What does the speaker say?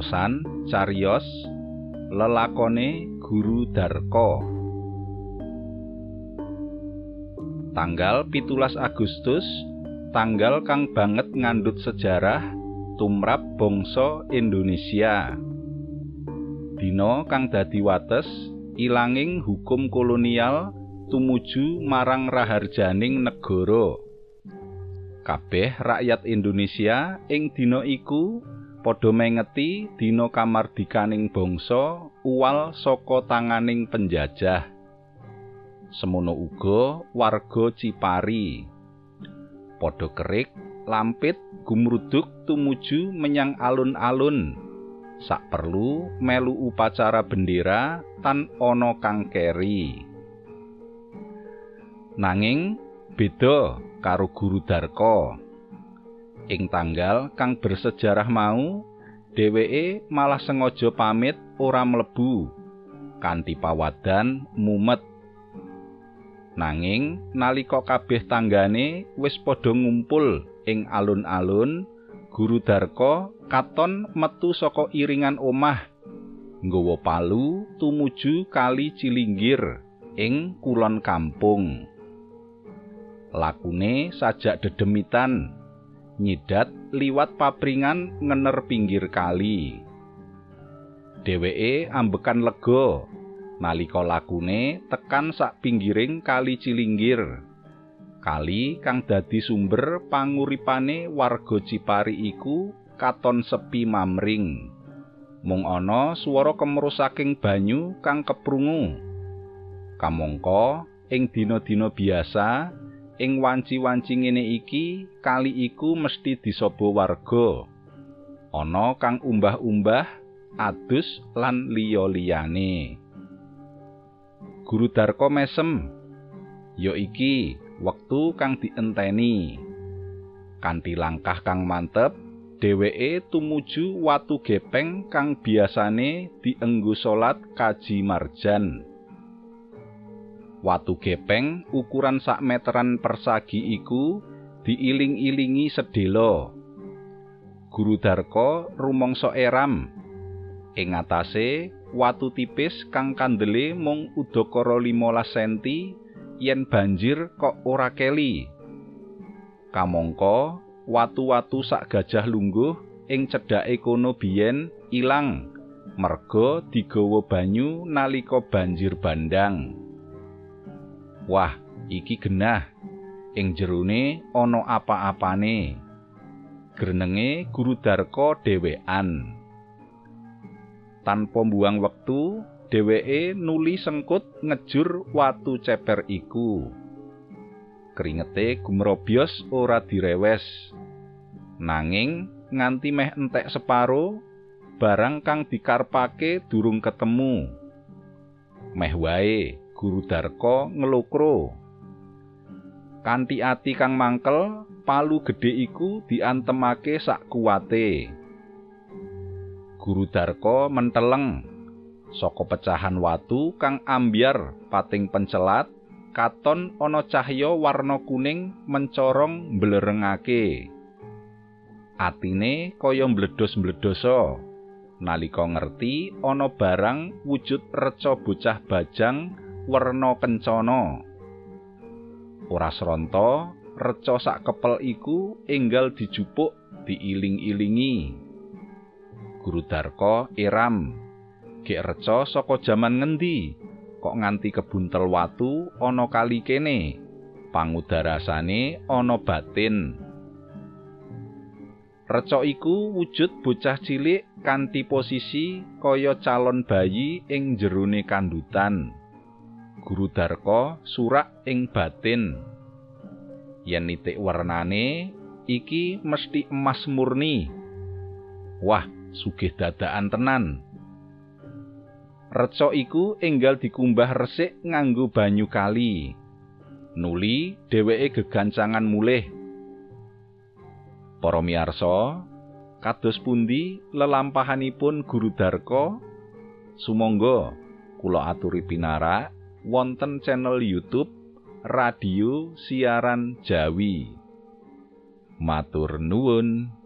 Waosan cariyos lelakone Guru Darko. Tanggal 17 Agustus tanggal kang banget ngandut sejarah tumrap bangsa Indonesia. Dino kang dadi wates ilanging hukum kolonial tumuju marang raharjaning negara. Kabeh rakyat Indonesia ing dina iku padha mengeti dina kamardikaning bangsa uwal saka tanganing penjajah. Semono uga warga Cipari. Padha kerik lampit gumruduk tumuju menyang alun-alun. Sak perlu melu upacara bendera tan ana kang keri. Nanging beda karo guru Darko ing tanggal kang bersejarah mau dheweke malah sengaja pamit ora mlebu kanthi pawadan mumet. Nanging nalika kabeh tanggane wis padha ngumpul ing alun-alun guru Darko katon metu saka iringan omah nggawa palu tumuju kali Cilinggir ing kulon kampung. Lakune sajak dedemitan nyidat liwat papringan ngener pinggir kali. Dheweke ambekan lega nalika lakune tekan sak pinggiring kali Cilinggir. Kali kang dadi sumber panguripane warga Cipari iku katon sepi mamring. Mung ana swara kemrus saking banyu kang keprungu. Kamangka ing dina-dina biasa ing wanci-wanci ngene iki kali iku mesti disaba warga. Ana kang umbah-umbah adus lan liya-liyane. Guru Darko mesem ya iki wektu kang dienteni. Kanthi langkah kang mantep dheweke tumuju watu gepeng kang biasane dienggo salat kaji marjan watu gepeng ukuran sak meteran persagi iku diiling-ilingi sedelo. Guru Darko rumangsa eram. Ing atase watu tipis kang kandele mung udakara 15 cm yen banjir kok ora keli. Kamangka watu-watu sak gajah lungguh ing cedhake kono biyen ilang merga digawa banyu nalika banjir bandang. Wah, iki genah. Ing jerone ana apa-apane. Grenenge Guru Darko dhewean. Tanpa mbuang wektu, dheweke nuli sengkut ngejur watu ceper iku. Keringete gumrobyos ora direwes. Nanging nganti meh entek separo, barang kang dikarpake durung ketemu. Meh wae Guru Darko ngelokro. Kanthi ati kang mangkel, palu gedhe iku diantemake sak kuwate. Guru Darko menteleng saka pecahan watu kang ambyar pating pencelat katon ana cahya warna kuning mencorong mblerengake. Atine kaya mbledos-mbledosa nalika ngerti ana barang wujud reca bocah bajang werna kencana. Ora sronta, reca sak kepel iku enggal dijupuk diiling-ilingi. Guru Darko iram. Gek reca saka jaman ngendi? Kok nganti kebuntel watu ana kali kene? Pangudarasane ana batin. Reca iku wujud bocah cilik kanthi posisi kaya calon bayi ing jerone kandutan. Guru Darko surak ing batin. Yen nitik warnane iki mesti emas murni. Wah, sugih dadakan tenan. Reca iku enggal dikumbah resik nganggo banyu kali. Nuli dheweke gegancangan mulih. Para miyarsa, kados pundi lelampahanipun Guru Darko? Sumangga kula aturi pinarak wonten channel YouTube Radio Siaran Jawi. Matur nuwun.